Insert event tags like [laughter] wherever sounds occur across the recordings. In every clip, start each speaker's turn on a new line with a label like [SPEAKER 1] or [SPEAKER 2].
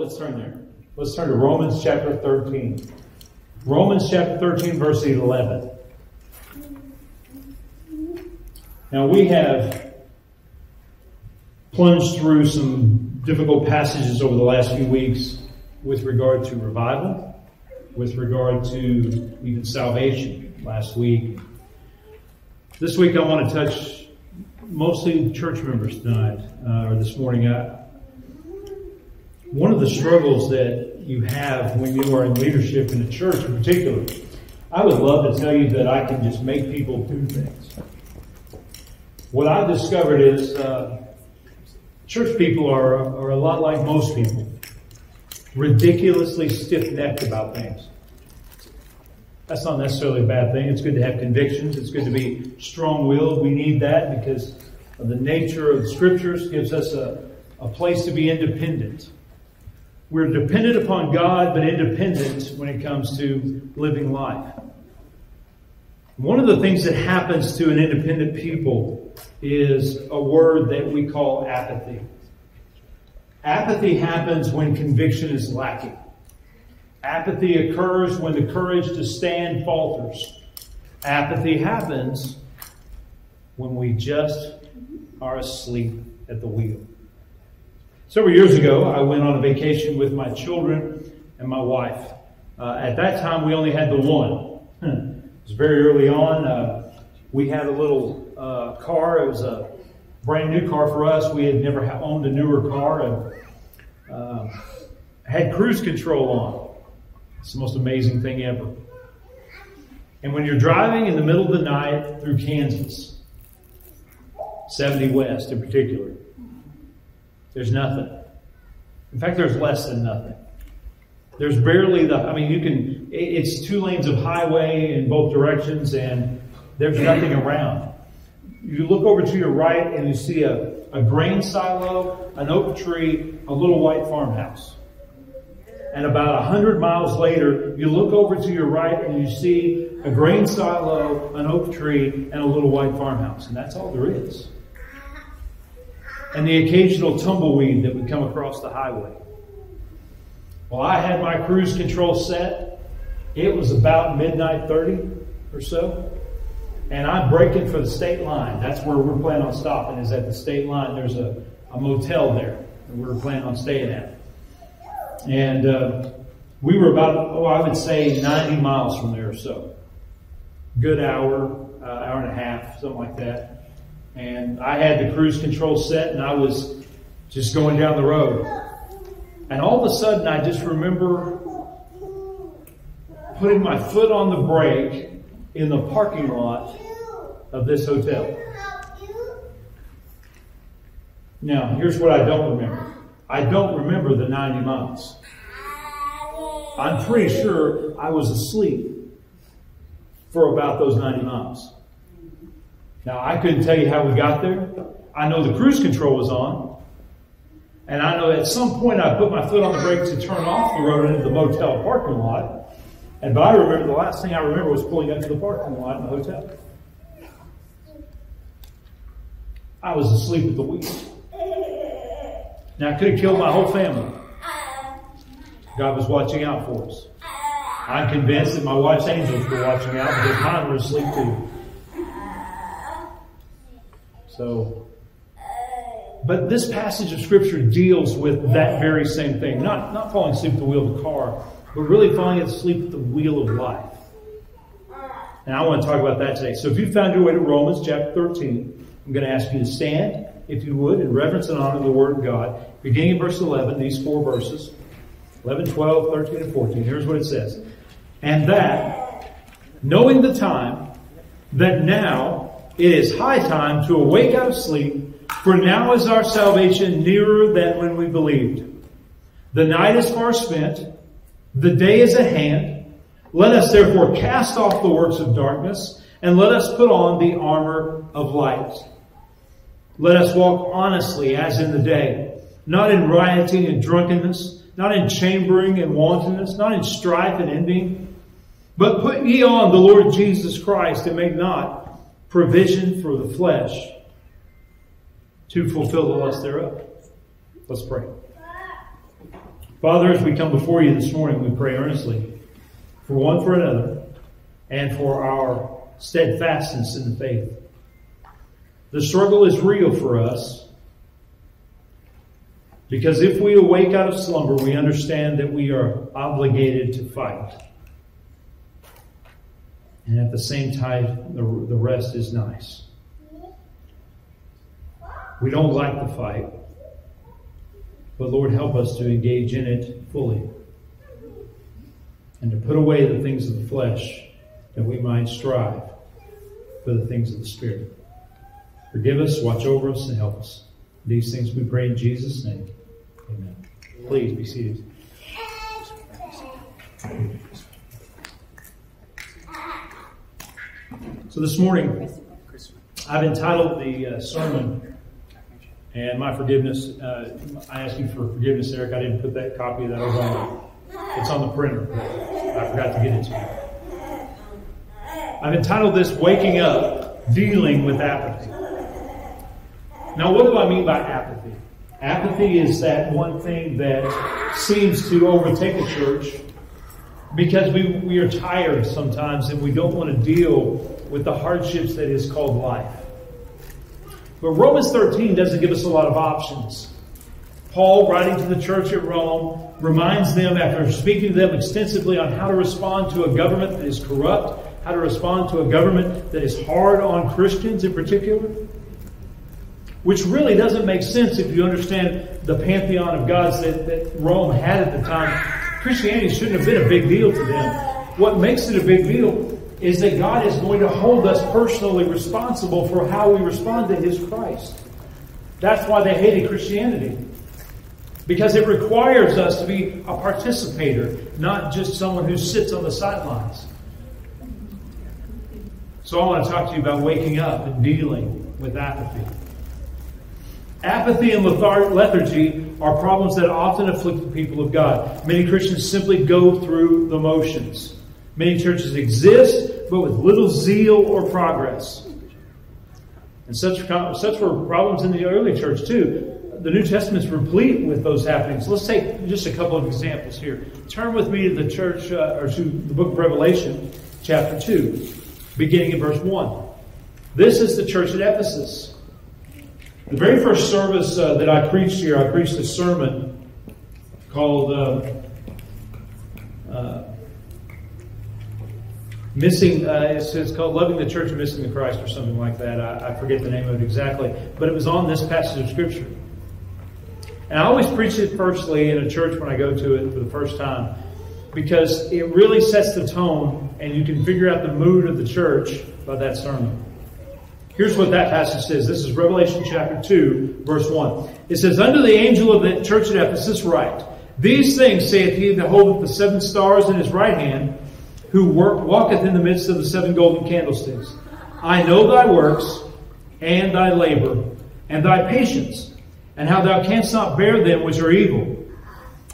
[SPEAKER 1] let's turn there. Let's turn to Romans chapter 13. Romans chapter 13, verse 11. Now we have plunged through some difficult passages over the last few weeks with regard to revival, with regard to even salvation last week. This week I want to touch mostly church members tonight, uh, or this morning. I, one of the struggles that you have when you are in leadership in a church in particular, I would love to tell you that I can just make people do things. What I've discovered is uh, church people are, are a lot like most people, ridiculously stiff necked about things. That's not necessarily a bad thing. It's good to have convictions. It's good to be strong willed. We need that because the nature of the scriptures gives us a, a place to be independent. We're dependent upon God, but independent when it comes to living life. One of the things that happens to an independent people is a word that we call apathy. Apathy happens when conviction is lacking. Apathy occurs when the courage to stand falters. Apathy happens when we just are asleep at the wheel. Several years ago, I went on a vacation with my children and my wife. Uh, at that time, we only had the one. [laughs] it was very early on. Uh, we had a little uh, car. It was a brand new car for us. We had never owned a newer car and uh, had cruise control on. It's the most amazing thing ever. And when you're driving in the middle of the night through Kansas, 70 West in particular, there's nothing. In fact, there's less than nothing. There's barely the, I mean, you can, it's two lanes of highway in both directions and there's nothing around. You look over to your right and you see a, a grain silo, an oak tree, a little white farmhouse. And about a hundred miles later, you look over to your right and you see a grain silo, an oak tree, and a little white farmhouse. And that's all there is and the occasional tumbleweed that would come across the highway. Well, I had my cruise control set. It was about midnight 30 or so. And I'm braking for the state line. That's where we're planning on stopping, is at the state line. There's a, a motel there that we're planning on staying at. And uh, we were about, oh, I would say 90 miles from there or so. Good hour, uh, hour and a half, something like that and I had the cruise control set and I was just going down the road. And all of a sudden I just remember putting my foot on the brake in the parking lot of this hotel. Now, here's what I don't remember. I don't remember the 90 miles. I'm pretty sure I was asleep for about those 90 miles. Now, I couldn't tell you how we got there. I know the cruise control was on. And I know at some point I put my foot on the brake to turn off the road into the motel parking lot. And but I remember the last thing I remember was pulling up to the parking lot in the hotel. I was asleep at the wheel. Now I could have killed my whole family. God was watching out for us. I'm convinced that my wife's angels were watching out because mine were asleep too. So, but this passage of scripture deals with that very same thing. Not, not falling asleep at the wheel of the car, but really falling asleep at the wheel of life. And I want to talk about that today. So if you found your way to Romans chapter 13, I'm going to ask you to stand, if you would, in reverence and honor of the Word of God. Beginning in verse 11, these four verses 11, 12, 13, and 14. Here's what it says. And that, knowing the time, that now it is high time to awake out of sleep, for now is our salvation nearer than when we believed. The night is far spent, the day is at hand. Let us therefore cast off the works of darkness, and let us put on the armor of light. Let us walk honestly as in the day, not in rioting and drunkenness, not in chambering and wantonness, not in strife and envying, but put ye on the Lord Jesus Christ and make not provision for the flesh to fulfill the lust thereof. Let's pray. Father, as we come before you this morning, we pray earnestly for one for another and for our steadfastness in the faith. The struggle is real for us because if we awake out of slumber, we understand that we are obligated to fight. And at the same time, the, the rest is nice. We don't like the fight, but Lord, help us to engage in it fully and to put away the things of the flesh that we might strive for the things of the Spirit. Forgive us, watch over us, and help us. These things we pray in Jesus' name. Amen. Please be seated. So this morning, I've entitled the uh, sermon and my forgiveness. Uh, I asked you for forgiveness, Eric. I didn't put that copy of that over on. It's on the printer. I forgot to get it to you. I've entitled this "Waking Up: Dealing with Apathy." Now, what do I mean by apathy? Apathy is that one thing that seems to overtake a church because we, we are tired sometimes and we don't want to deal with the hardships that is called life. But Romans 13 doesn't give us a lot of options. Paul, writing to the church at Rome, reminds them, after speaking to them extensively on how to respond to a government that is corrupt, how to respond to a government that is hard on Christians in particular, which really doesn't make sense if you understand the pantheon of gods that, that Rome had at the time. Christianity shouldn't have been a big deal to them. What makes it a big deal is that God is going to hold us personally responsible for how we respond to His Christ. That's why they hated Christianity. Because it requires us to be a participator, not just someone who sits on the sidelines. So I want to talk to you about waking up and dealing with apathy. Apathy and lethargy are problems that often afflict the people of God. Many Christians simply go through the motions. Many churches exist, but with little zeal or progress. And such, such were problems in the early church, too. The New Testament is replete with those happenings. Let's take just a couple of examples here. Turn with me to the church, uh, or to the book of Revelation, chapter 2, beginning in verse 1. This is the church at Ephesus. The very first service uh, that I preached here, I preached a sermon called uh, uh, Missing, uh, it's, it's, called Loving the Church Missing the Christ or something like that. I, I forget the name of it exactly, but it was on this passage of Scripture. And I always preach it firstly in a church when I go to it for the first time because it really sets the tone and you can figure out the mood of the church by that sermon. Here's what that passage says. This is Revelation chapter 2, verse 1. It says, Unto the angel of the church at Ephesus write, These things saith he that holdeth the seven stars in his right hand, who work, walketh in the midst of the seven golden candlesticks. I know thy works, and thy labor, and thy patience, and how thou canst not bear them which are evil.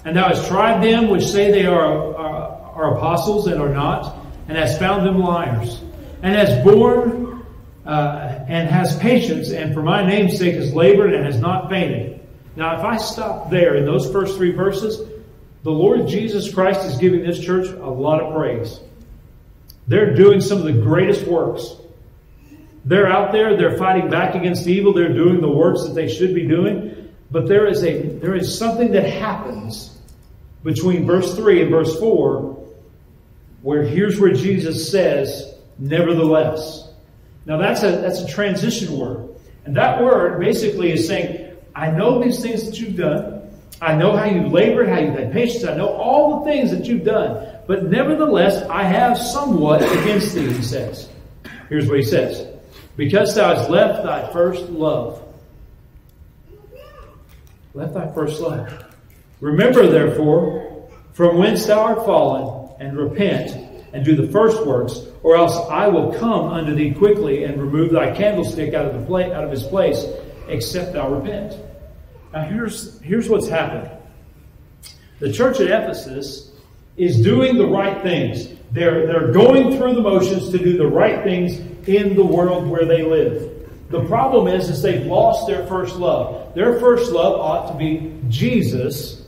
[SPEAKER 1] And thou hast tried them which say they are, are, are apostles and are not, and hast found them liars, and hast borne uh, and has patience, and for my name's sake has labored and has not fainted. Now, if I stop there in those first three verses, the Lord Jesus Christ is giving this church a lot of praise. They're doing some of the greatest works. They're out there, they're fighting back against evil, they're doing the works that they should be doing. But there is a there is something that happens between verse 3 and verse 4 where here's where Jesus says, nevertheless. Now that's a that's a transition word. And that word basically is saying, I know these things that you've done. I know how you've labored, how you've had patience. I know all the things that you've done. But nevertheless, I have somewhat against thee, he says. Here's what he says. Because thou hast left thy first love. Left thy first love. Remember, therefore, from whence thou art fallen, and repent, and do the first works, or else I will come unto thee quickly and remove thy candlestick out of the pla- out of his place, except thou repent. Now here's here's what's happened. The church at Ephesus is doing the right things. They're they're going through the motions to do the right things in the world where they live. The problem is, is they've lost their first love. Their first love ought to be Jesus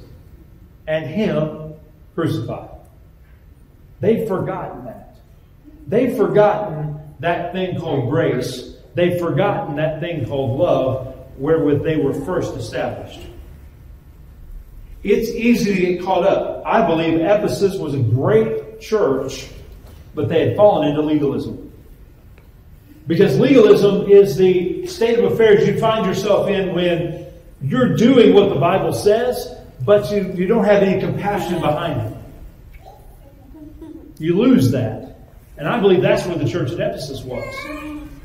[SPEAKER 1] and Him crucified. They've forgotten that. They've forgotten that thing called grace. They've forgotten that thing called love wherewith they were first established. It's easy to get caught up. I believe Ephesus was a great church, but they had fallen into legalism. Because legalism is the state of affairs you find yourself in when you're doing what the Bible says, but you, you don't have any compassion behind it. You lose that. And I believe that's where the church at Ephesus was.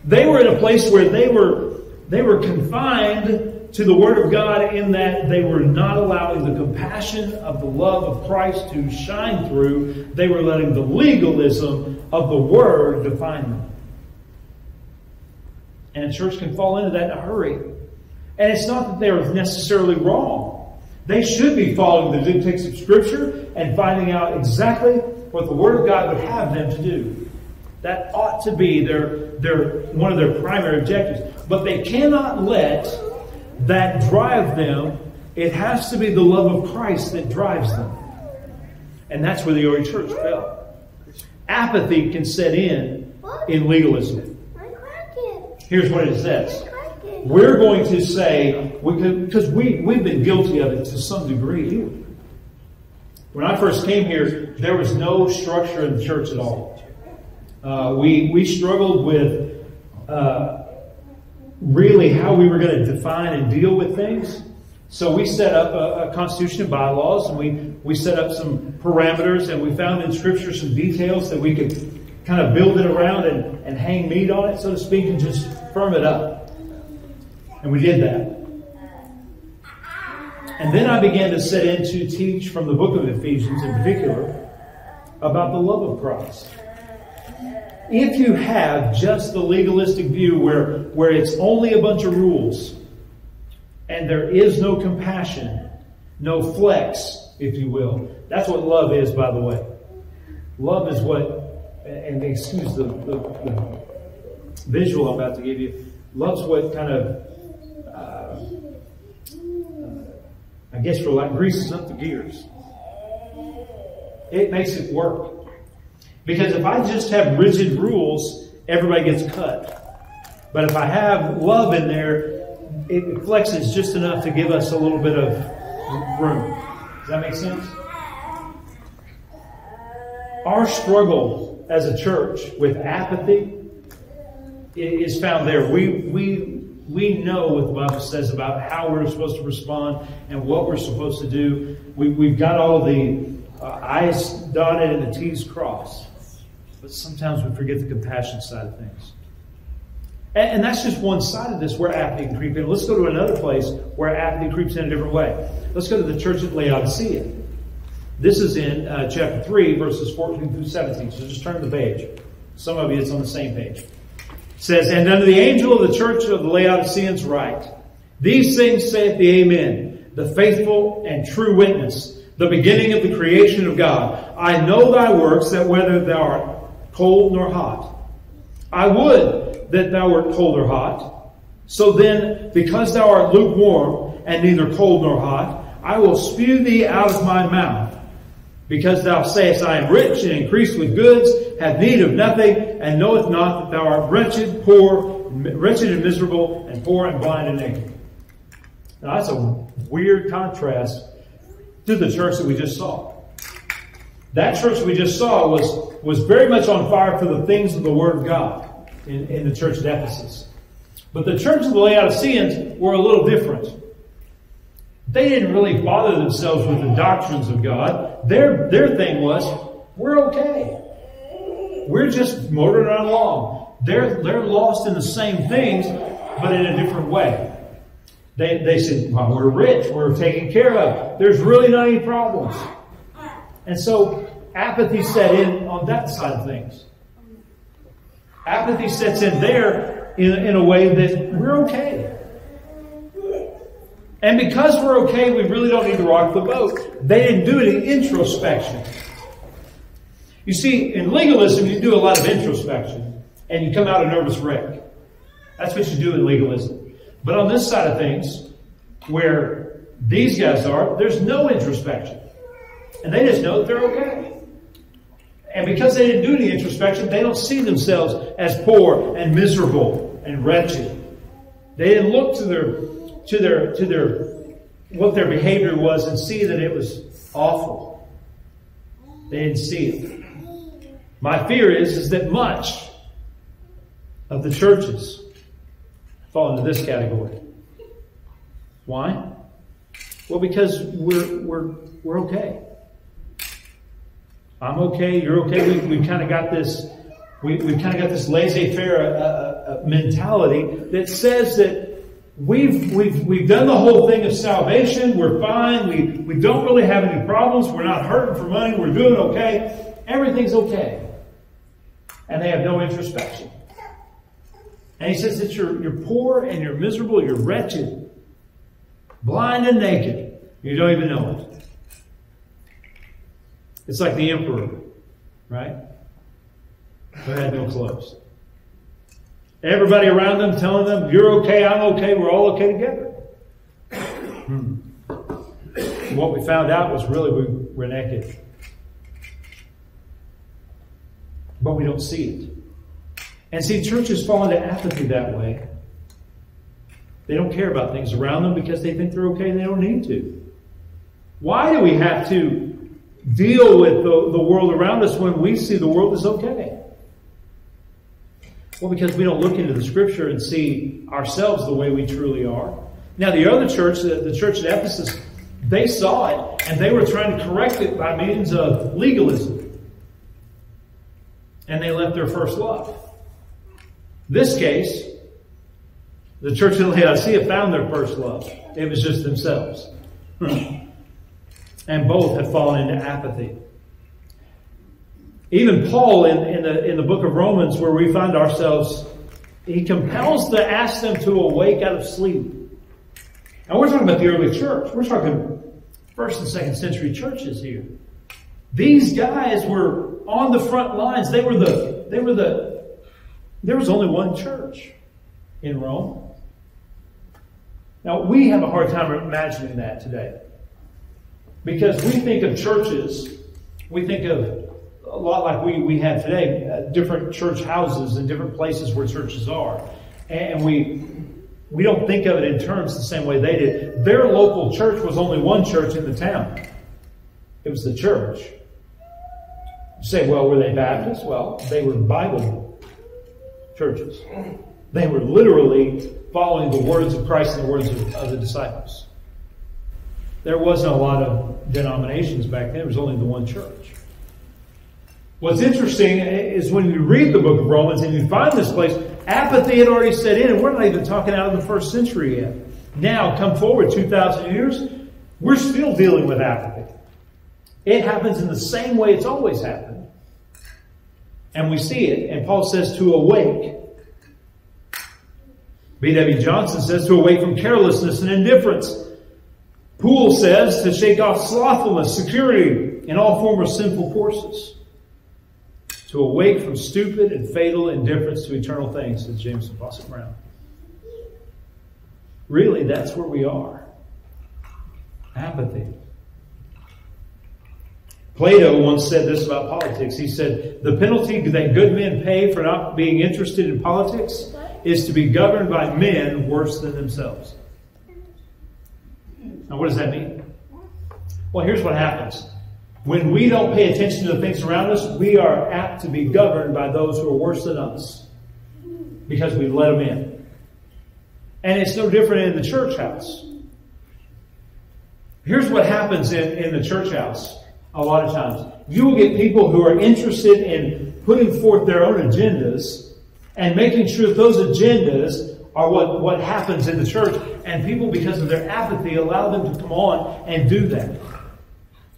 [SPEAKER 1] They were in a place where they were they were confined to the Word of God in that they were not allowing the compassion of the love of Christ to shine through. They were letting the legalism of the Word define them. And a church can fall into that in a hurry. And it's not that they're necessarily wrong. They should be following the dictates of Scripture and finding out exactly what the Word of God would have them to do. That ought to be their, their, one of their primary objectives. But they cannot let that drive them. It has to be the love of Christ that drives them. And that's where the early church fell. Apathy can set in in legalism. Here's what it says. We're going to say, because we, we've been guilty of it to some degree. When I first came here, there was no structure in the church at all. Uh, we, we struggled with uh, really how we were going to define and deal with things. So we set up a, a, constitution of bylaws and we, we set up some parameters and we found in Scripture some details that we could kind of build it around and, and hang meat on it, so to speak, and just firm it up. And we did that. And then I began to set in to teach from the book of Ephesians in particular about the love of Christ if you have just the legalistic view where, where it's only a bunch of rules and there is no compassion, no flex, if you will, that's what love is, by the way. Love is what, and excuse the, the, the visual I'm about to give you, love's what kind of, uh, I guess for like greases up the gears. It makes it work. Because if I just have rigid rules, everybody gets cut. But if I have love in there, it flexes just enough to give us a little bit of room. Does that make sense? Our struggle as a church with apathy is found there. We, we, we know what the Bible says about how we're supposed to respond and what we're supposed to do. We, we've got all the uh, I's dotted and the T's crossed. But sometimes we forget the compassion side of things. And, and that's just one side of this where apathy can creep in. Let's go to another place where apathy creeps in a different way. Let's go to the church at Laodicea. This is in uh, chapter 3, verses 14 through 17. So just turn the page. Some of you, it's on the same page. It says, And unto the angel of the church of the Laodiceans write, These things saith the Amen, the faithful and true witness, the beginning of the creation of God. I know thy works, that whether thou art cold nor hot. I would that thou wert cold or hot. So then, because thou art lukewarm and neither cold nor hot, I will spew thee out of my mouth. Because thou sayest, I am rich and increased with goods, have need of nothing, and knoweth not that thou art wretched, poor, wretched and miserable, and poor and blind and naked. Now that's a weird contrast to the church that we just saw. That church we just saw was, was very much on fire for the things of the Word of God in, in the church at Ephesus. But the church of the Laodiceans were a little different. They didn't really bother themselves with the doctrines of God. Their, their thing was, we're okay. We're just motoring on along. They're, they're lost in the same things, but in a different way. They, they said, well, we're rich, we're taken care of. There's really not any problems. And so apathy set in on that side of things. Apathy sets in there in, in a way that we're okay. And because we're okay, we really don't need to rock the boat. They didn't do any introspection. You see, in legalism, you do a lot of introspection and you come out a nervous wreck. That's what you do in legalism. But on this side of things, where these guys are, there's no introspection. And they just know that they're okay. And because they didn't do any introspection, they don't see themselves as poor and miserable and wretched. They didn't look to their to their to their what their behavior was and see that it was awful. They didn't see it. My fear is, is that much of the churches fall into this category. Why? Well, because we're we're we're okay. I'm okay. You're okay. We, we kind of got this. We, we've kind of got this laissez-faire uh, uh, uh, mentality that says that we've we've we've done the whole thing of salvation. We're fine. We we don't really have any problems. We're not hurting for money. We're doing okay. Everything's okay. And they have no introspection. And he says that you're you're poor and you're miserable. You're wretched, blind and naked. You don't even know it. It's like the emperor, right? Who had no clothes. Everybody around them telling them, You're okay, I'm okay, we're all okay together. Hmm. What we found out was really we were naked. But we don't see it. And see, churches fall into apathy that way. They don't care about things around them because they think they're okay and they don't need to. Why do we have to deal with the, the world around us when we see the world is okay? Well, because we don't look into the scripture and see ourselves the way we truly are. Now, the other church, the, the church at Ephesus, they saw it and they were trying to correct it by means of legalism. And they left their first love. This case, the church in Laodicea found their first love. It was just themselves. [laughs] and both have fallen into apathy. Even Paul in, in, the, in the book of Romans, where we find ourselves, he compels to ask them to awake out of sleep. And we're talking about the early church. We're talking first and second century churches here. These guys were on the front lines. They were the, they were the, there was only one church in Rome. Now, we have a hard time imagining that today. Because we think of churches, we think of a lot like we, we have today, uh, different church houses and different places where churches are. And we, we don't think of it in terms the same way they did. Their local church was only one church in the town. It was the church. You say, well, were they Baptists? Well, they were Bible churches. They were literally following the words of Christ and the words of, of the disciples. There wasn't a lot of denominations back then. There was only the one church. What's interesting is when you read the book of Romans and you find this place, apathy had already set in, and we're not even talking out of the first century yet. Now, come forward 2,000 years, we're still dealing with apathy. It happens in the same way it's always happened. And we see it, and Paul says to awake. B.W. Johnson says to awake from carelessness and indifference Poole says to shake off slothfulness, security, and all form of sinful courses. To awake from stupid and fatal indifference to eternal things, says James Fausset Brown. Really, that's where we are. Apathy. Plato once said this about politics. He said, The penalty that good men pay for not being interested in politics is to be governed by men worse than themselves. Now, what does that mean? Well, here's what happens. When we don't pay attention to the things around us, we are apt to be governed by those who are worse than us because we let them in. And it's no different in the church house. Here's what happens in, in the church house a lot of times. You will get people who are interested in putting forth their own agendas and making sure that those agendas are what, what happens in the church. And people, because of their apathy, allow them to come on and do that.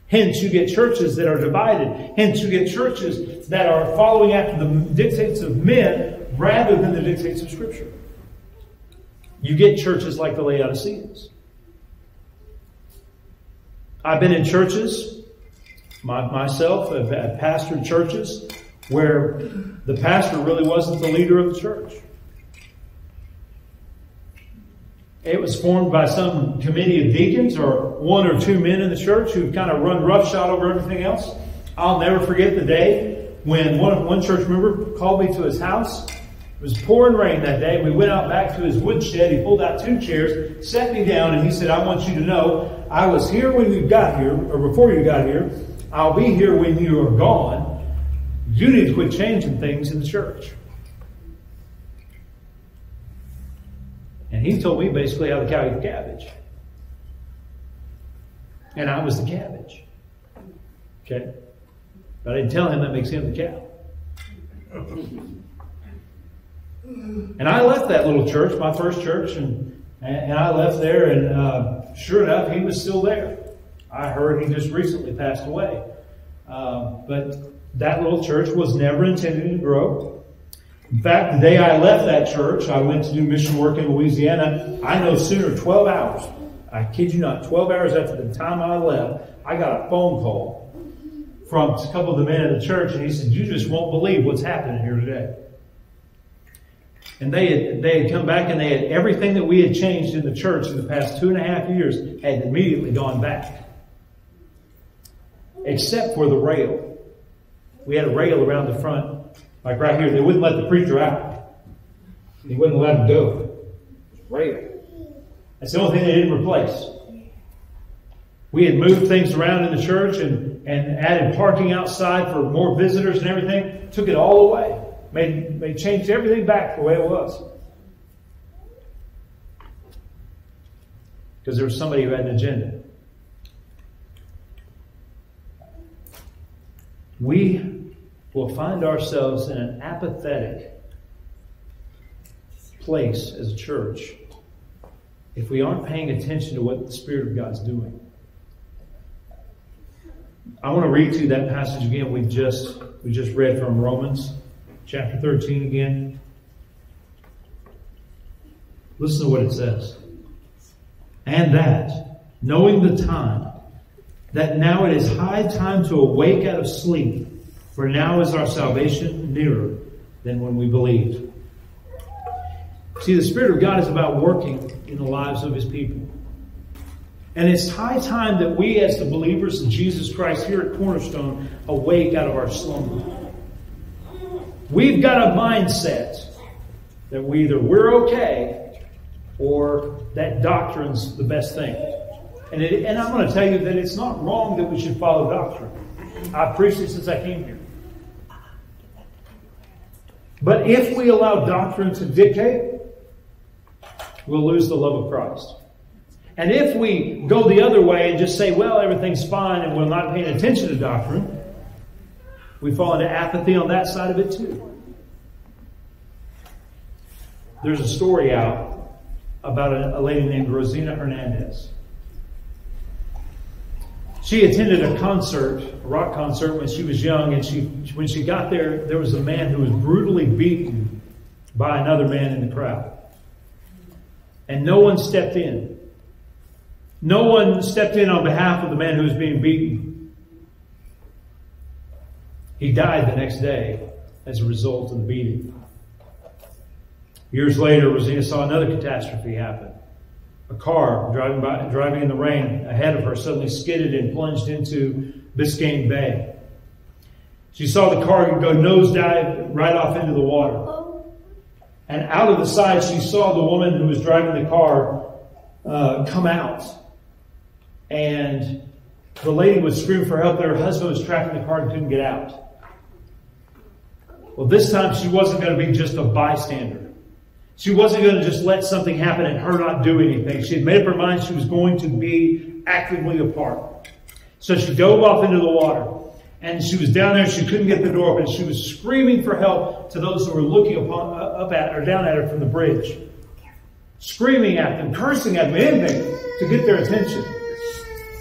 [SPEAKER 1] Hence, you get churches that are divided. Hence, you get churches that are following after the dictates of men rather than the dictates of Scripture. You get churches like the Laodiceans. I've been in churches, my, myself, I've, I've pastored churches where the pastor really wasn't the leader of the church. It was formed by some committee of deacons or one or two men in the church who kind of run roughshod over everything else. I'll never forget the day when one, one church member called me to his house. It was pouring rain that day. We went out back to his woodshed. He pulled out two chairs, sat me down, and he said, I want you to know I was here when you got here, or before you got here. I'll be here when you are gone. You need to quit changing things in the church. And he told me basically how the cow eat cabbage. And I was the cabbage. Okay? But I didn't tell him that makes him the cow. And I left that little church, my first church, and, and I left there, and uh, sure enough, he was still there. I heard he just recently passed away. Uh, but that little church was never intended to grow. In fact, the day I left that church, I went to do mission work in Louisiana. I no sooner 12 hours, I kid you not, 12 hours after the time I left, I got a phone call from a couple of the men in the church, and he said, You just won't believe what's happening here today. And they had, they had come back and they had everything that we had changed in the church in the past two and a half years had immediately gone back. Except for the rail. We had a rail around the front like right here, they wouldn't let the preacher out. They wouldn't let him go. Rail. That's the only thing they didn't replace. We had moved things around in the church and, and added parking outside for more visitors and everything. Took it all away. Made, made changed everything back the way it was. Because there was somebody who had an agenda. We will find ourselves in an apathetic place as a church if we aren't paying attention to what the Spirit of God's doing. I want to read to you that passage again we just we just read from Romans chapter 13 again. Listen to what it says. And that, knowing the time, that now it is high time to awake out of sleep for now is our salvation nearer than when we believed. See, the Spirit of God is about working in the lives of His people. And it's high time that we, as the believers in Jesus Christ here at Cornerstone, awake out of our slumber. We've got a mindset that we either we're okay or that doctrine's the best thing. And, it, and I'm going to tell you that it's not wrong that we should follow doctrine. I've preached it since I came here. But if we allow doctrine to dictate, we'll lose the love of Christ. And if we go the other way and just say, well, everything's fine and we're not paying attention to doctrine, we fall into apathy on that side of it too. There's a story out about a, lady named Rosina Hernandez. She attended a concert, a rock concert, when she was young, and she, when she got there, there was a man who was brutally beaten by another man in the crowd. And no one stepped in. No one stepped in on behalf of the man who was being beaten. He died the next day as a result of the beating. Years later, Rosina saw another catastrophe happen. A car driving by, driving in the rain ahead of her suddenly skidded and plunged into Biscayne Bay. She saw the car go nosedive right off into the water. And out of the side, she saw the woman who was driving the car uh, come out. And the lady would scream for help her husband was trapped in the car and couldn't get out. Well, this time she wasn't going to be just a bystander. She wasn't going to just let something happen and her not do anything. She had made up her mind she was going to be actively a part. So she dove off into the water. And she was down there, she couldn't get the door open. She was screaming for help to those who were looking upon, uh, up at or down at her from the bridge. Screaming at them, cursing at them, anything to get their attention.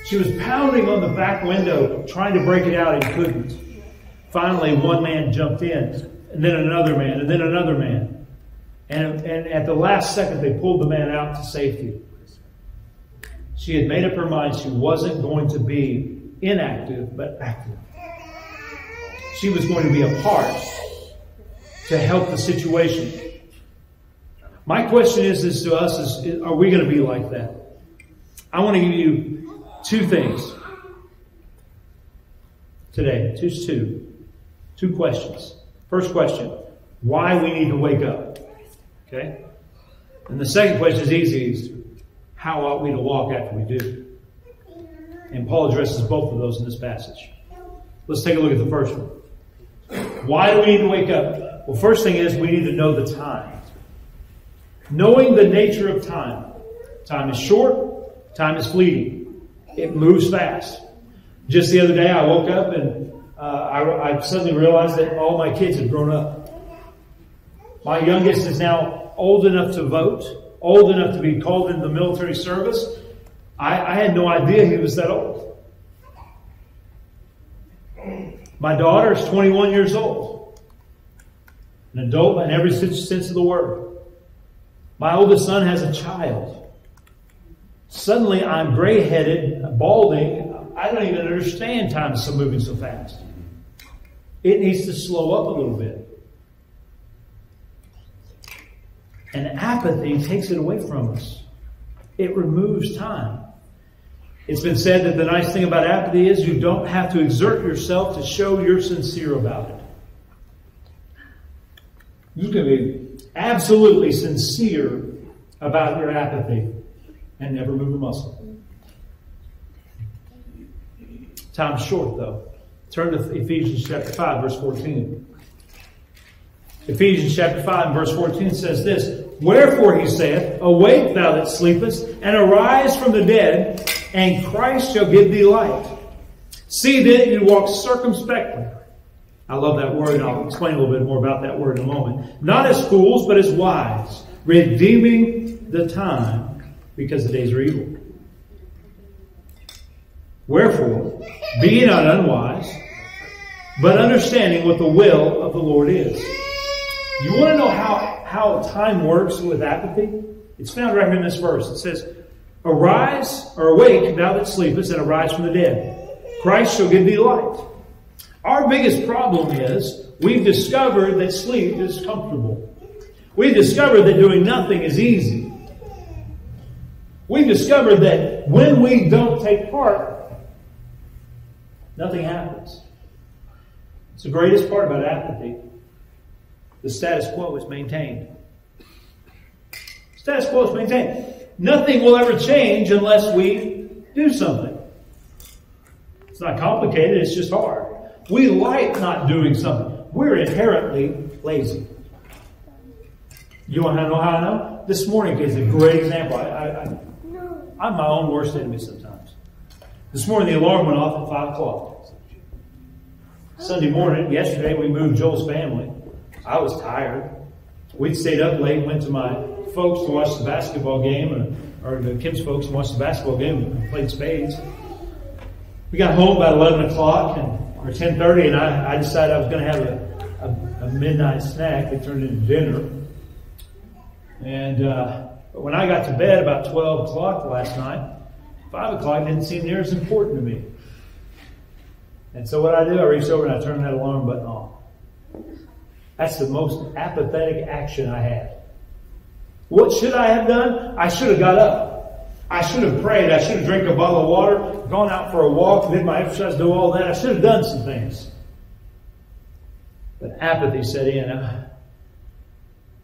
[SPEAKER 1] She was pounding on the back window, trying to break it out, and couldn't. Finally, one man jumped in, and then another man, and then another man. And, and at the last second, they pulled the man out to safety. She had made up her mind she wasn't going to be inactive, but active. She was going to be a part to help the situation. My question is, is to us, is are we going to be like that? I want to give you two things today. Just two. Two questions. First question, why we need to wake up. Okay? And the second question is easy. How ought we to walk after we do? And Paul addresses both of those in this passage. Let's take a look at the first one. Why do we need to wake up? Well, first thing is we need to know the time. Knowing the nature of time. Time is short, time is fleeting. It moves fast. Just the other day, I woke up and uh, I, I suddenly realized that all my kids had grown up. My youngest is now old enough to vote, old enough to be called into the military service. I, I had no idea he was that old. My daughter is 21 years old, an adult in every sense of the word. My oldest son has a child. Suddenly I'm gray headed, balding. I don't even understand time is so moving so fast. It needs to slow up a little bit. And apathy takes it away from us. It removes time. It's been said that the nice thing about apathy is you don't have to exert yourself to show you're sincere about it. You can be absolutely sincere about your apathy and never move a muscle. Time's short, though. Turn to Ephesians chapter 5, verse 14. Ephesians chapter 5, verse 14 says this Wherefore he saith, Awake, thou that sleepest, and arise from the dead, and Christ shall give thee light. See then you walk circumspectly. I love that word, and I'll explain a little bit more about that word in a moment. Not as fools, but as wise, redeeming the time, because the days are evil. Wherefore, be not unwise, but understanding what the will of the Lord is. You want to know how, how time works with apathy? It's found right here in this verse. It says, Arise or awake, thou that sleepest, and arise from the dead. Christ shall give thee light. Our biggest problem is we've discovered that sleep is comfortable. We've discovered that doing nothing is easy. We've discovered that when we don't take part, nothing happens. It's the greatest part about apathy. The status quo is maintained. Status quo is maintained. Nothing will ever change unless we do something. It's not complicated, it's just hard. We like not doing something. We're inherently lazy. You want to know how I know? This morning is a great example. I, I, I, I'm my own worst enemy sometimes. This morning the alarm went off at 5 o'clock. Sunday morning, yesterday, we moved Joel's family. I was tired. We'd stayed up late, went to my folks to watch the basketball game, or, or the Kim's folks to watch the basketball game and played spades. We got home about 11 o'clock and, or 10.30, and I, I decided I was going to have a, a, a, midnight snack. It turned into dinner. And uh, when I got to bed about 12 o'clock last night, 5 o'clock didn't seem near as important to me. And so what I do, I reached over and I turned that alarm button off. That's the most apathetic action I had. What should I have done? I should have got up. I should have prayed. I should have drank a bottle of water, gone out for a walk, did my exercise, do all that. I should have done some things. But apathy set in. Uh,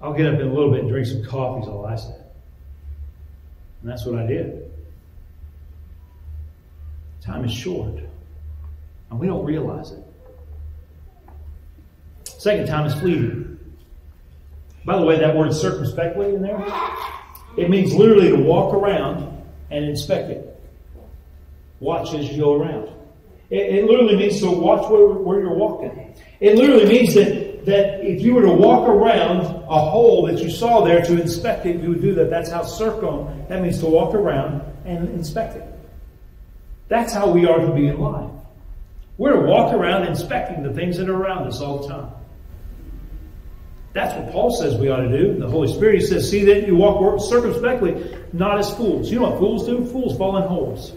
[SPEAKER 1] I'll get up in a little bit and drink some coffee, is all I said. And that's what I did. Time is short. And we don't realize it. Second time is fleeting. By the way, that word circumspectly in there, it means literally to walk around and inspect it. Watch as you go around. It, it literally means to watch where, where you're walking. It literally means that, that if you were to walk around a hole that you saw there to inspect it, you would do that. That's how circum, that means to walk around and inspect it. That's how we are to be in life. We're to walk around inspecting the things that are around us all the time. That's what Paul says we ought to do. The Holy Spirit he says, See that you walk circumspectly, not as fools. You know what fools do? Fools fall in holes.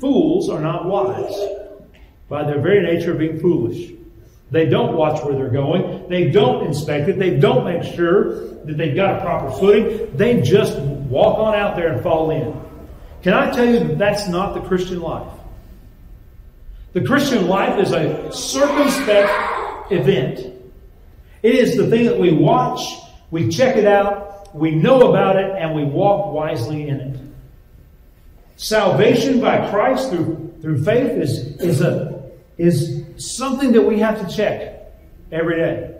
[SPEAKER 1] Fools are not wise by their very nature of being foolish. They don't watch where they're going. They don't inspect it. They don't make sure that they've got a proper footing. They just walk on out there and fall in. Can I tell you that that's not the Christian life? The Christian life is a circumspect event. It is the thing that we watch, we check it out, we know about it, and we walk wisely in it. Salvation by Christ through, through faith is, is, a, is something that we have to check every day.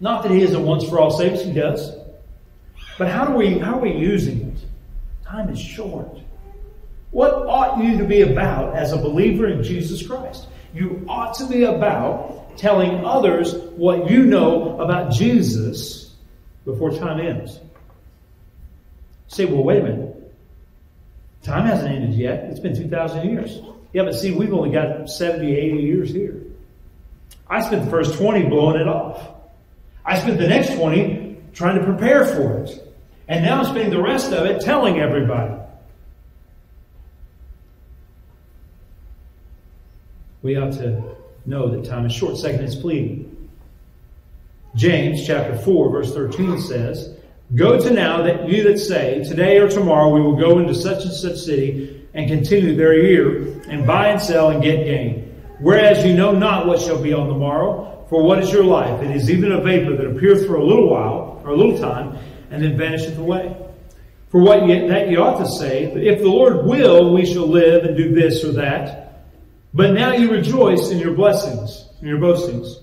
[SPEAKER 1] Not that He isn't once for all saved, He does. But how, do we, how are we using it? Time is short. What ought you to be about as a believer in Jesus Christ? You ought to be about telling others what you know about Jesus before time ends. Say, well, wait a minute. Time hasn't ended yet. It's been 2,000 years. Yeah, but see, we've only got 70, 80 years here. I spent the first 20 blowing it off. I spent the next 20 trying to prepare for it. And now spending the rest of it telling everybody. We ought to know that time is short. Second, is fleeting. James chapter 4, verse 13 says, Go to now that you that say, Today or tomorrow we will go into such and such city and continue there a year, and buy and sell and get gain. Whereas you know not what shall be on the morrow, for what is your life? It is even a vapor that appears for a little while, or a little time, and then vanisheth away. For what ye, that ye ought to say, if the Lord will, we shall live and do this or that. But now you rejoice in your blessings, in your boastings.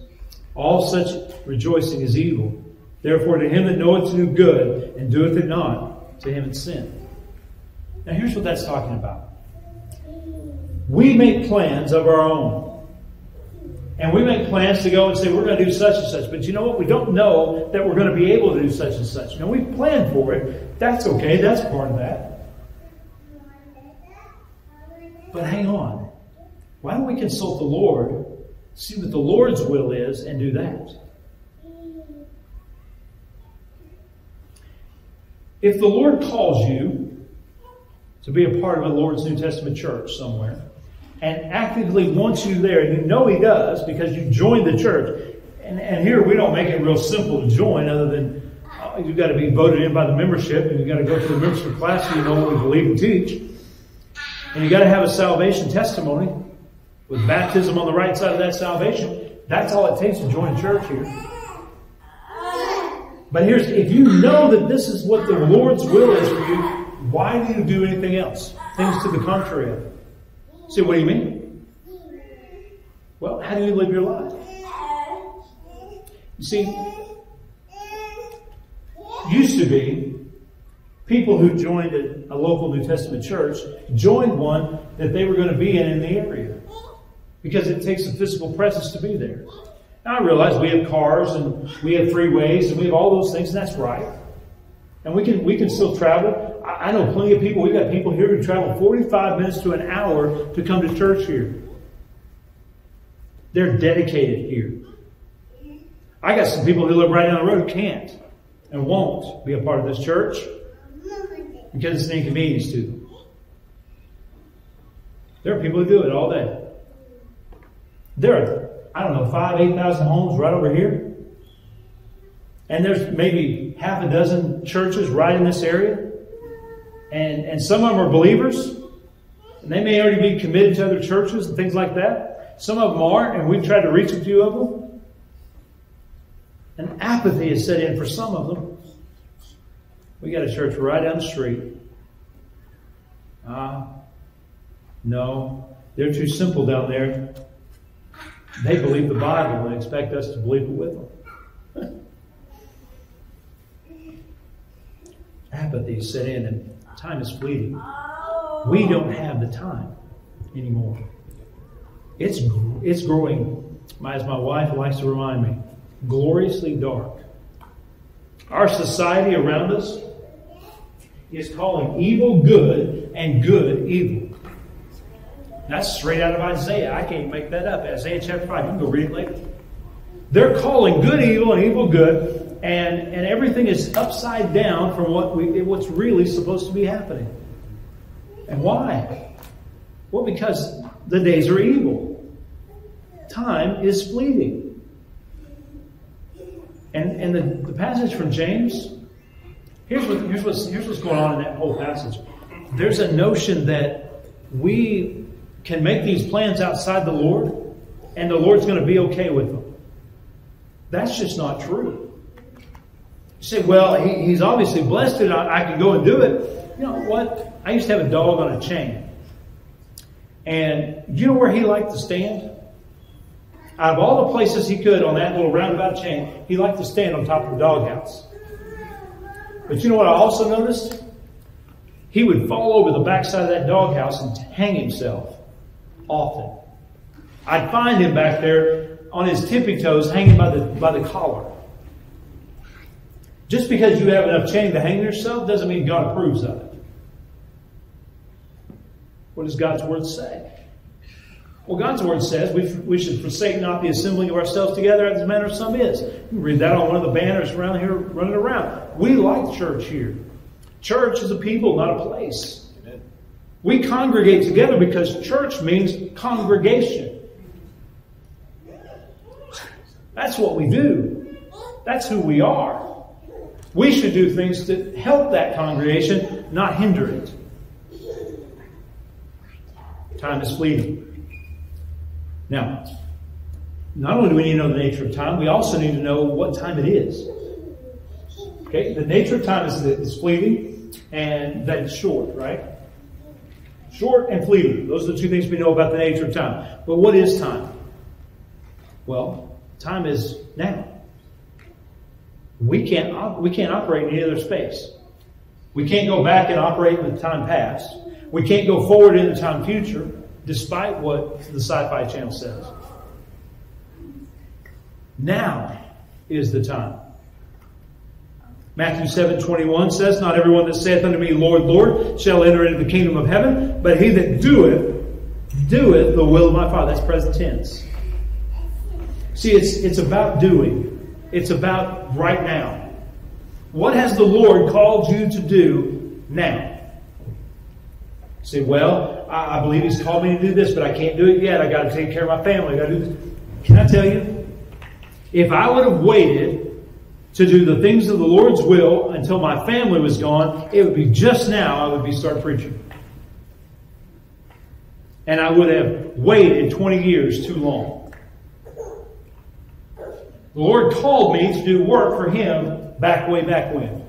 [SPEAKER 1] All such rejoicing is evil. Therefore, to him that knoweth to do good and doeth it not, to him it's sin. Now, here's what that's talking about. We make plans of our own. And we make plans to go and say, we're going to do such and such. But you know what? We don't know that we're going to be able to do such and such. Now, we plan for it. That's okay. That's part of that. But hang on. Why don't we consult the Lord, see what the Lord's will is, and do that? If the Lord calls you to be a part of a Lord's New Testament church somewhere, and actively wants you there. And you know He does because you joined the church. And, and here we don't make it real simple to join, other than uh, you've got to be voted in by the membership, and you've got to go through the membership class so you know what we believe and teach. And you've got to have a salvation testimony with baptism on the right side of that salvation. That's all it takes to join a church here. But here's if you know that this is what the Lord's will is for you, why do you do anything else? Things to the contrary of it. Say, what do you mean? Well, how do you live your life? You see, used to be people who joined a, a, local New Testament church joined one that they were going to be in in the area because it takes a physical presence to be there. Now I realize we have cars and we have freeways and we have all those things, and that's right. And we can we can still travel. I, know plenty of people. We've got people here who travel 45 minutes to an hour to come to church here. They're dedicated here. I got some people who live right down the road who can't and won't be a part of this church because it's an inconvenience to them. There are people who do it all day. There are, I don't know, five, eight thousand homes right over here. And there's maybe half a dozen churches right in this area. And, and some of them are believers. And they may already be committed to other churches and things like that. Some of them aren't, and we've tried to reach a few of them. And apathy is set in for some of them. We got a church right down the street. Ah, uh, no, they're too simple down there. They believe the Bible and expect us to believe it with them. [laughs] apathy set in and time is fleeting. We don't have the time anymore. It's, it's growing, as my wife likes to remind me, gloriously dark. Our society around us is calling evil good and good evil. That's straight out of Isaiah. I can't make that up. Isaiah chapter 5. You can go read it later. They're calling good evil and evil good, and, and everything is upside down from what we, what's really supposed to be happening. And why? Well, because the days are evil. time is fleeting. And, and the, the passage from James, here's, what, here's, what's, here's what's going on in that whole passage. There's a notion that we can make these plans outside the Lord, and the Lord's going to be okay with them. That's just not true. Say, well, he, he's obviously blessed it. I, I can go and do it. You know what? I used to have a dog on a chain. And you know where he liked to stand? Out of all the places he could on that little roundabout chain, he liked to stand on top of the doghouse. But you know what I also noticed? He would fall over the backside of that doghouse and hang himself often. I'd find him back there on his tippy toes hanging by the, by the collar. Just because you have enough chain to hang yourself doesn't mean God approves of it. What does God's Word say? Well, God's Word says we, we should forsake not the assembling of ourselves together as the manner of some is. You read that on one of the banners around here running around. We like church here. Church is a people, not a place. Amen. We congregate together because church means congregation. That's what we do. That's who we are. We should do things to help that congregation, not hinder it. Time is fleeting. Now, not only do we need to know the nature of time, we also need to know what time it is. Okay, the nature of time is that it's fleeting and that it's short, right? Short and fleeting. Those are the two things we know about the nature of time. But what is time? Well, time is now. We can't, we can't operate in any other space. We can't go back and operate in the time past. We can't go forward in the time future, despite what the Sci Fi Channel says. Now is the time. Matthew 7 21 says, Not everyone that saith unto me, Lord, Lord, shall enter into the kingdom of heaven, but he that doeth, doeth the will of my Father. That's present tense. See, it's, it's about doing. It's about right now. What has the Lord called you to do now? say, well, I, I believe He's called me to do this, but I can't do it yet. I got to take care of my family. I got to do this. Can I tell you? If I would have waited to do the things of the Lord's will until my family was gone, it would be just now I would be start preaching. And I would have waited 20 years too long. The Lord called me to do work for Him back way back when.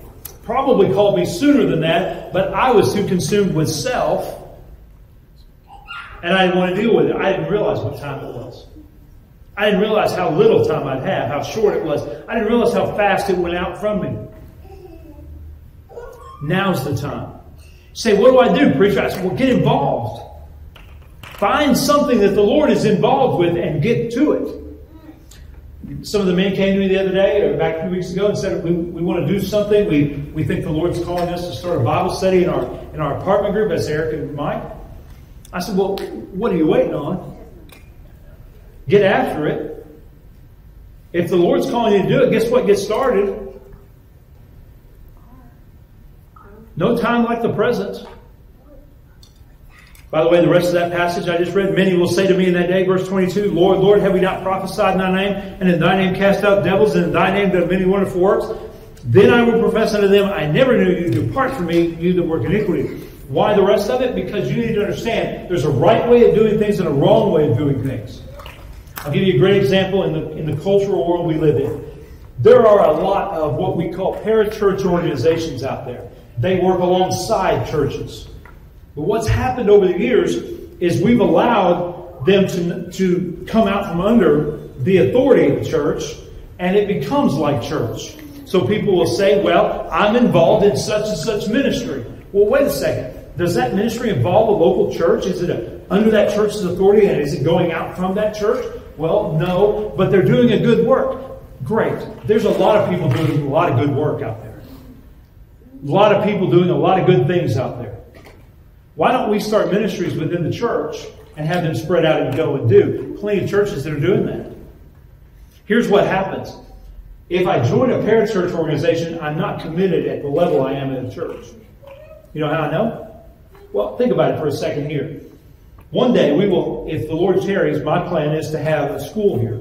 [SPEAKER 1] Probably called me sooner than that, but I was too consumed with self and I didn't want to deal with it. I didn't realize what time it was. I didn't realize how little time I'd have, how short it was. I didn't realize how fast it went out from me. Now's the time. say, what do I do, preacher? I said, well, get involved. Find something that the Lord is involved with and get to it. Some of the men came to me the other day, or back a few weeks ago, and said, we, we want to do something. We, we think the Lord's calling us to start a Bible study in our, in our apartment group as Eric and Mike. I said, Well, what are you waiting on? Get after it. If the Lord's calling you to do it, guess what? Get started. No time like the present. By the way, the rest of that passage I just read, many will say to me in that day, verse 22, Lord, Lord, have we not prophesied in thy name, and in thy name cast out devils, and in thy name done many wonderful works? Then I will profess unto them, I never knew you. Depart from me, you that work iniquity. Why the rest of it? Because you need to understand there's a right way of doing things and a wrong way of doing things. I'll give you a great example in the, in the cultural world we live in. There are a lot of what we call parachurch organizations out there. They work alongside churches. But what's happened over the years is we've allowed them to, to come out from under the authority of the church and it becomes like church. So people will say, well, I'm involved in such and such ministry. Well, wait a second. Does that ministry involve a local church? Is it a, under that church's authority and is it going out from that church? Well, no, but they're doing a good work. Great. There's a lot of people doing a lot of good work out there. A lot of people doing a lot of good things out there. Why don't we start ministries within the church and have them spread out and go and do? Plenty of churches that are doing that. Here's what happens. If I join a parachurch organization, I'm not committed at the level I am in the church. You know how I know? Well, think about it for a second here. One day we will, if the Lord tarries, my plan is to have a school here.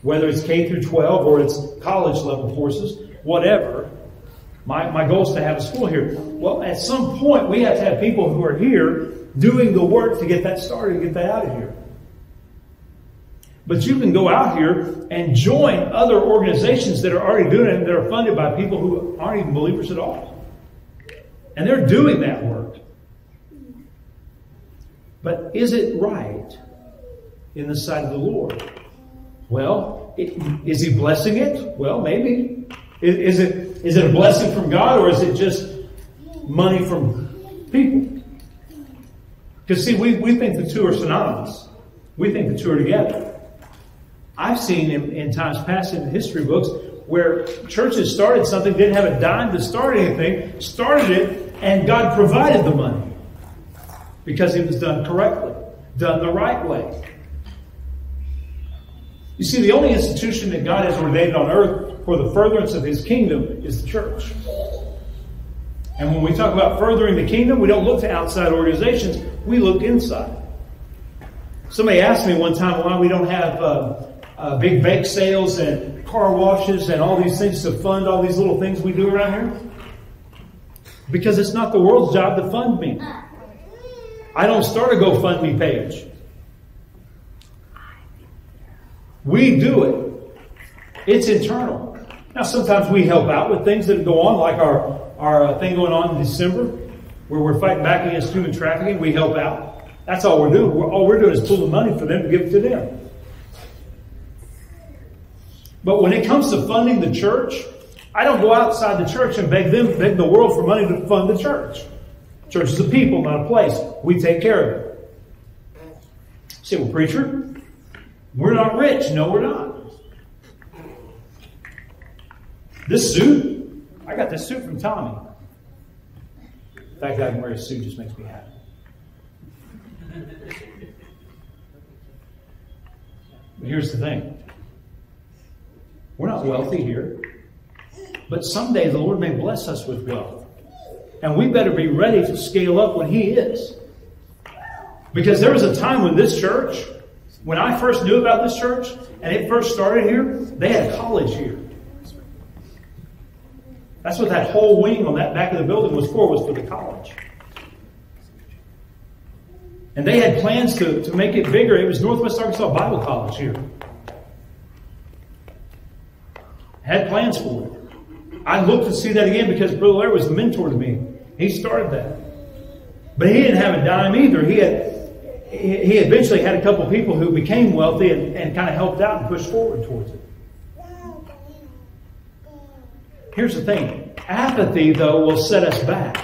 [SPEAKER 1] Whether it's K through 12 or it's college level courses, whatever. My, my goal is to have a school here. Well, at some point, we have to have people who are here doing the work to get that started, to get that out of here. But you can go out here and join other organizations that are already doing it that are funded by people who aren't even believers at all. And they're doing that work. But is it right in the sight of the Lord? Well, is he blessing it? Well, maybe. Is, is, it is it a blessing from God or is it just money from people? Because see, we, we think the two are synonymous. We think the two are together. I've seen in, in times past in history books where churches started something, didn't have a dime to start anything, started it, and God provided the money because it was done correctly, done the right way. You see, the only institution that God has ordained on earth for the furtherance of His kingdom is the church. And when we talk about furthering the kingdom, we don't look to outside organizations, we look inside. Somebody asked me one time why we don't have uh, uh, big bake sales and car washes and all these things to fund all these little things we do around here. Because it's not the world's job to fund me. I don't start a GoFundMe page. We do it. It's internal. Now, sometimes we help out with things that go on, like our, our uh, thing going on in December, where we're fighting back against human trafficking. We help out. That's all we're doing. We're, all we're doing is pulling money for them to give it to them. But when it comes to funding the church, I don't go outside the church and beg them, beg the world for money to fund the church. Church is a people, not a place. We take care of it. Say, well, preacher, we're not rich. No, we're not. This suit, I got this suit from Tommy. The fact that I can wear a suit just makes me happy. But here's the thing we're not wealthy here, but someday the Lord may bless us with wealth. And we better be ready to scale up when He is. Because there was a time when this church, when I first knew about this church, and it first started here, they had college here. That's what that whole wing on that back of the building was for, was for the college. And they had plans to, to make it bigger. It was Northwest Arkansas Bible College here. Had plans for it. I looked to see that again because Brother Larry was the mentor to me. He started that. But he didn't have a dime either. He had he eventually had a couple people who became wealthy and, and kind of helped out and pushed forward towards it. Here's the thing apathy, though, will set us back.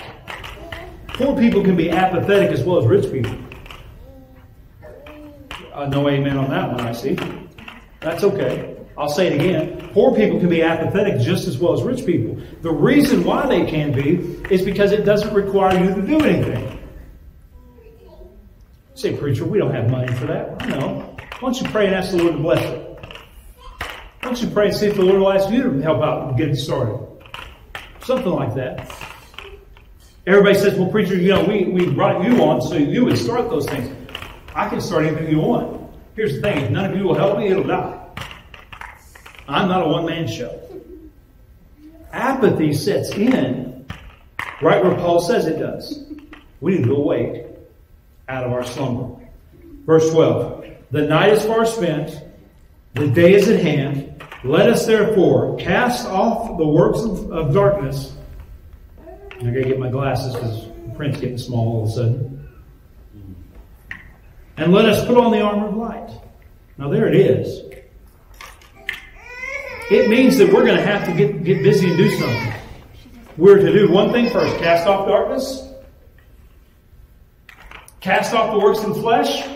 [SPEAKER 1] Poor people can be apathetic as well as rich people. Uh, no amen on that one, I see. That's okay. I'll say it again. Poor people can be apathetic just as well as rich people. The reason why they can be is because it doesn't require you to do anything. Say, preacher, we don't have money for that. I know. Why don't you pray and ask the Lord to bless it? Don't you pray and see if the Lord will ask you to help out and get started? Something like that. Everybody says, well, preacher, you know, we, we brought you on so you would start those things. I can start anything you want. Here's the thing if none of you will help me, it'll die. I'm not a one man show. Apathy sets in right where Paul says it does. We need to awake out of our slumber. Verse 12 The night is far spent, the day is at hand. Let us therefore cast off the works of, of darkness. I gotta get my glasses because the print's getting small all of a sudden. And let us put on the armor of light. Now there it is. It means that we're going to have to get, get busy and do something. We're to do one thing first cast off darkness, cast off the works of flesh,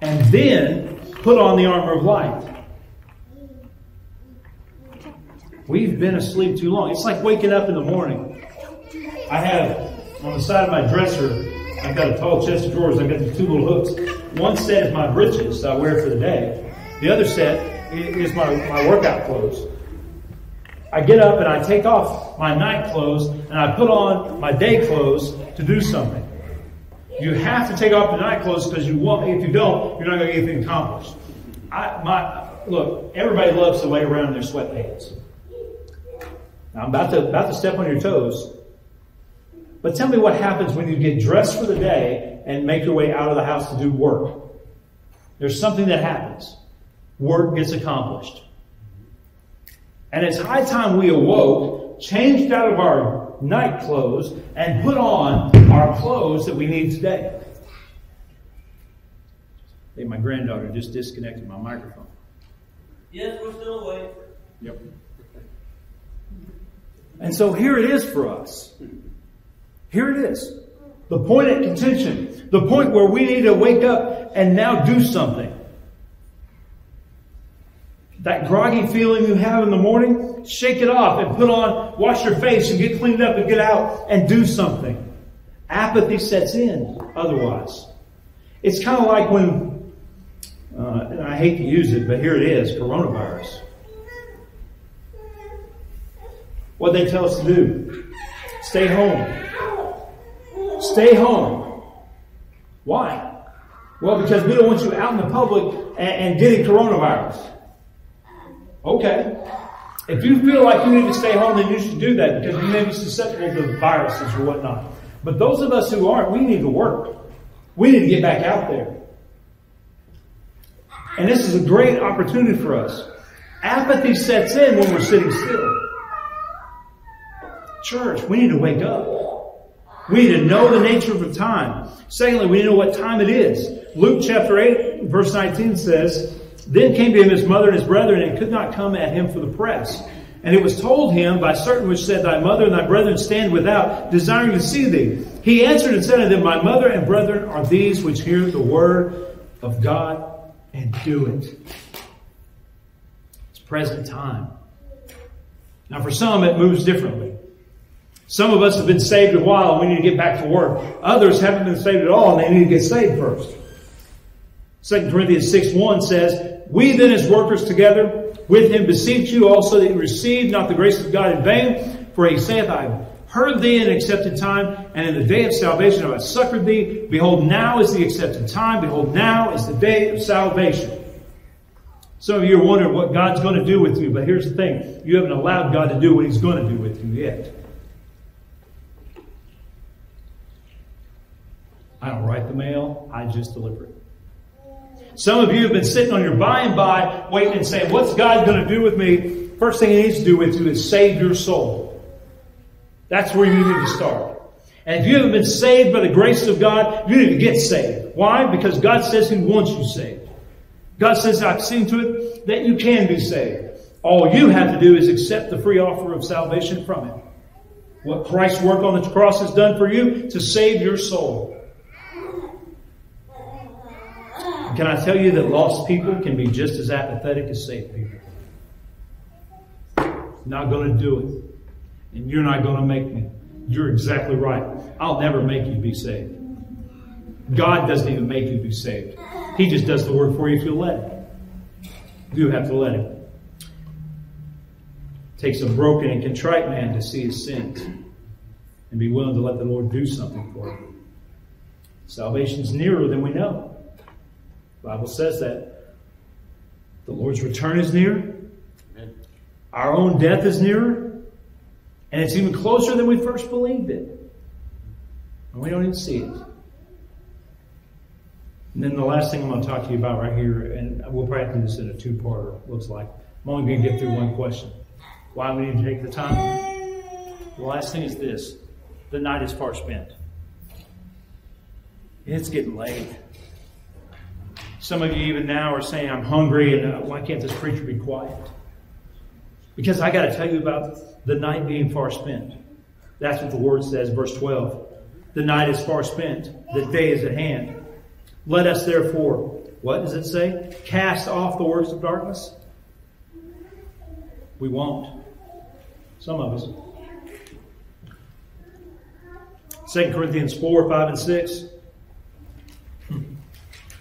[SPEAKER 1] and then put on the armor of light. We've been asleep too long. It's like waking up in the morning. I have on the side of my dresser, I've got a tall chest of drawers. I've got the two little hooks. One set is my breeches I wear for the day. The other set is my, my workout clothes. I get up and I take off my night clothes and I put on my day clothes to do something. You have to take off the night clothes because you want. If you don't, you're not going to get anything accomplished. I, my look. Everybody loves to lay around in their sweatpants. Now, I'm about to about to step on your toes. But tell me what happens when you get dressed for the day and make your way out of the house to do work. There's something that happens. Work gets accomplished. And it's high time we awoke, changed out of our night clothes, and put on our clothes that we need today. Hey, my granddaughter just disconnected my microphone.
[SPEAKER 2] Yes, we're still awake.
[SPEAKER 1] Yep. And so here it is for us. Here it is. The point at contention. The point where we need to wake up and now do something. That groggy feeling you have in the morning, shake it off and put on, wash your face and get cleaned up and get out and do something. Apathy sets in otherwise. It's kind of like when, uh, and I hate to use it, but here it is coronavirus. What they tell us to do stay home. Stay home. Why? Well, because we don't want you out in the public and, and getting coronavirus. Okay. If you feel like you need to stay home, then you should do that because you may be susceptible to viruses or whatnot. But those of us who aren't, we need to work. We need to get back out there. And this is a great opportunity for us. Apathy sets in when we're sitting still. Church, we need to wake up. We need to know the nature of the time. Secondly, we need to know what time it is. Luke chapter 8, verse 19 says, Then came to him his mother and his brethren, and could not come at him for the press. And it was told him by certain which said, Thy mother and thy brethren stand without, desiring to see thee. He answered and said unto them, My mother and brethren are these which hear the word of God and do it. It's present time. Now, for some, it moves differently. Some of us have been saved a while and we need to get back to work. Others haven't been saved at all and they need to get saved first. 2 Corinthians 6 1 says, We then as workers together with him beseech you also that you receive not the grace of God in vain, for he saith, I have heard thee in accepted time, and in the day of salvation have I succored thee. Behold, now is the accepted time. Behold, now is the day of salvation. Some of you are wondering what God's going to do with you, but here's the thing. You haven't allowed God to do what he's going to do with you yet. I don't write the mail, I just deliver it. Some of you have been sitting on your by and by, waiting and saying, What's God going to do with me? First thing He needs to do with you is save your soul. That's where you need to start. And if you haven't been saved by the grace of God, you need to get saved. Why? Because God says He wants you saved. God says, I've seen to it that you can be saved. All you have to do is accept the free offer of salvation from Him. What Christ's work on the cross has done for you to save your soul. Can I tell you that lost people can be just as apathetic as saved people? Not going to do it. And you're not going to make me. You're exactly right. I'll never make you be saved. God doesn't even make you be saved. He just does the work for you if you'll let him. You have to let him. It takes a broken and contrite man to see his sins and be willing to let the Lord do something for him. Salvation's nearer than we know. The Bible says that the Lord's return is near. Amen. Our own death is nearer. And it's even closer than we first believed it. And we don't even see it. And then the last thing I'm going to talk to you about right here, and we'll probably do this in a two-parter, looks like. I'm only going to get through one question. Why we need to take the time? The last thing is this. The night is far spent. It's getting late. Some of you even now are saying, I'm hungry, and uh, why can't this preacher be quiet? Because I got to tell you about the night being far spent. That's what the word says, verse 12. The night is far spent, the day is at hand. Let us therefore, what does it say? Cast off the works of darkness? We won't. Some of us. 2 Corinthians 4, 5, and 6.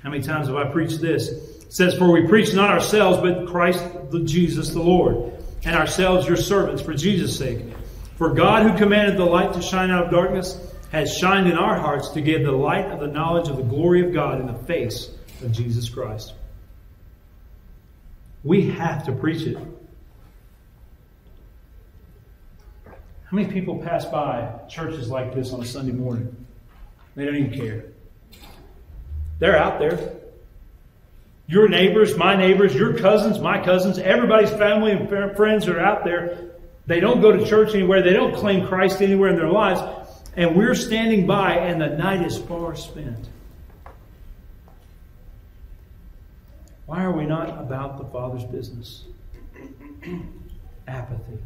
[SPEAKER 1] How many times have I preached this? It says, For we preach not ourselves, but Christ the Jesus the Lord, and ourselves your servants for Jesus' sake. For God, who commanded the light to shine out of darkness, has shined in our hearts to give the light of the knowledge of the glory of God in the face of Jesus Christ. We have to preach it. How many people pass by churches like this on a Sunday morning? They don't even care. They're out there. Your neighbors, my neighbors, your cousins, my cousins, everybody's family and friends are out there. They don't go to church anywhere. They don't claim Christ anywhere in their lives. And we're standing by, and the night is far spent. Why are we not about the Father's business? [clears throat] Apathy.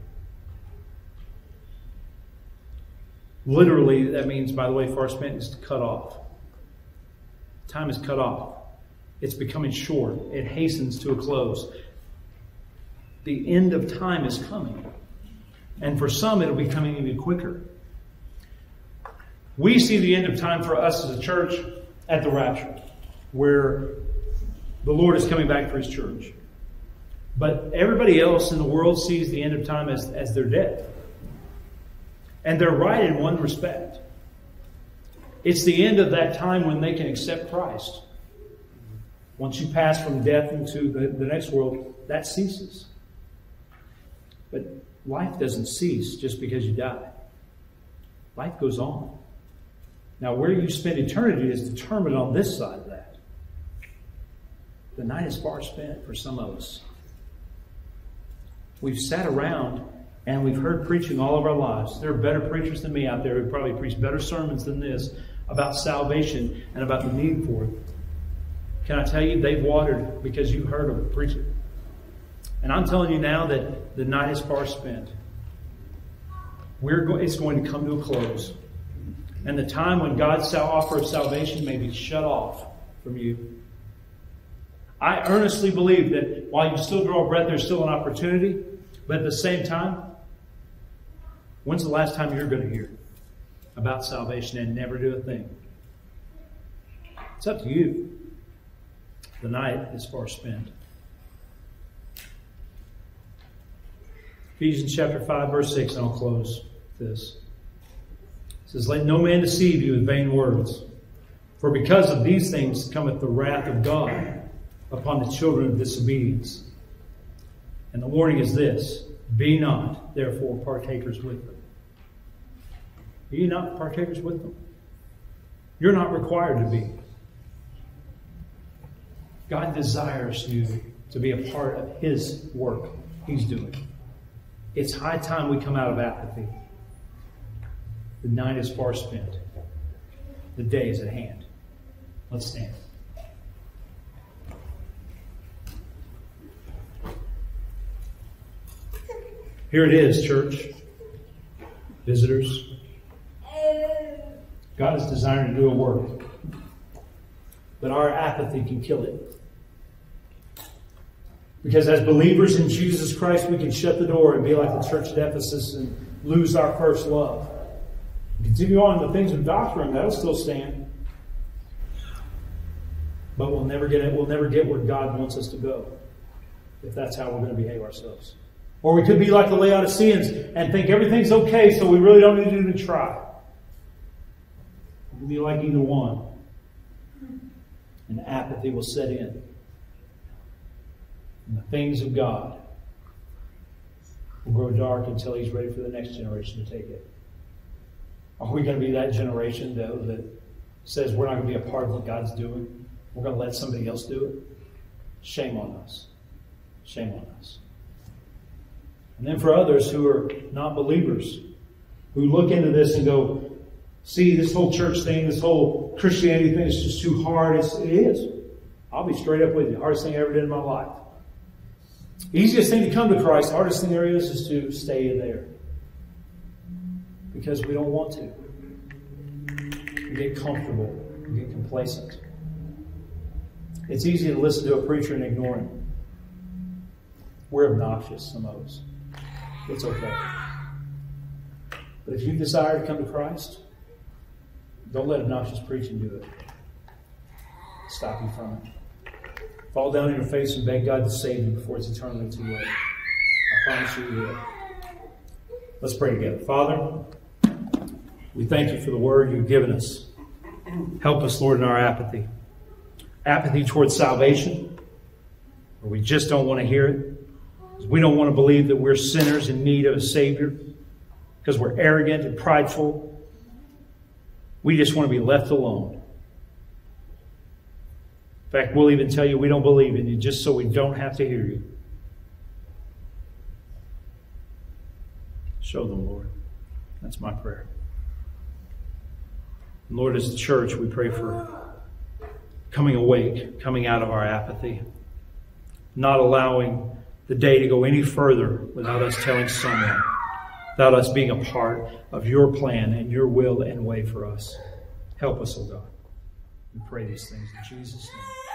[SPEAKER 1] Literally, that means, by the way, far spent is to cut off. Time is cut off. It's becoming short. It hastens to a close. The end of time is coming. And for some, it'll be coming even quicker. We see the end of time for us as a church at the rapture, where the Lord is coming back for his church. But everybody else in the world sees the end of time as, as their death. And they're right in one respect. It's the end of that time when they can accept Christ. Once you pass from death into the, the next world, that ceases. But life doesn't cease just because you die. Life goes on. Now, where you spend eternity is determined on this side of that. The night is far spent for some of us. We've sat around and we've heard preaching all of our lives. There are better preachers than me out there who probably preach better sermons than this about salvation and about the need for it. Can I tell you, they've watered because you heard them preach it. And I'm telling you now that the night is far spent. We're go- it's going to come to a close. And the time when God's offer of salvation may be shut off from you. I earnestly believe that while you still draw breath, there's still an opportunity. But at the same time, when's the last time you're going to hear about salvation and never do a thing? It's up to you. The night is far spent. Ephesians chapter 5, verse 6, and I'll close this. It says, Let no man deceive you with vain words. For because of these things cometh the wrath of God upon the children of disobedience. And the warning is this Be not, therefore, partakers with them. Be not partakers with them. You're not required to be. God desires you to be a part of His work He's doing. It's high time we come out of apathy. The night is far spent. The day is at hand. Let's stand. Here it is, church. Visitors. God is desiring to do a work. But our apathy can kill it. Because as believers in Jesus Christ, we can shut the door and be like the church at Ephesus and lose our first love. Continue on the things of doctrine, that'll still stand. But we'll never get it, we'll never get where God wants us to go if that's how we're going to behave ourselves. Or we could be like the Laodiceans and think everything's okay, so we really don't need to try. Could be like either one. And apathy will set in. And the things of God will grow dark until He's ready for the next generation to take it. Are we going to be that generation, though, that says we're not going to be a part of what God's doing? We're going to let somebody else do it? Shame on us. Shame on us. And then for others who are not believers, who look into this and go, see, this whole church thing, this whole Christianity thing is just too hard. It's, it is. I'll be straight up with you. Hardest thing I ever did in my life. Easiest thing to come to Christ, hardest thing there is, is to stay there. Because we don't want to. We get comfortable. We get complacent. It's easy to listen to a preacher and ignore him. We're obnoxious, some of us. It's okay. But if you desire to come to Christ, don't let obnoxious preaching do it. Stop you from it. Fall down on your face and beg God to save you before it's eternally too late. I promise you he will. Let's pray together. Father, We thank you for the word you've given us. Help us, Lord, in our apathy. Apathy towards salvation, where we just don't want to hear it. We don't want to believe that we're sinners in need of a Savior because we're arrogant and prideful. We just want to be left alone. In fact, we'll even tell you we don't believe in you just so we don't have to hear you. Show them, Lord. That's my prayer. Lord, as the church, we pray for coming awake, coming out of our apathy, not allowing the day to go any further without us telling someone, without us being a part of your plan and your will and way for us. Help us, O oh God. We pray these things in Jesus' name.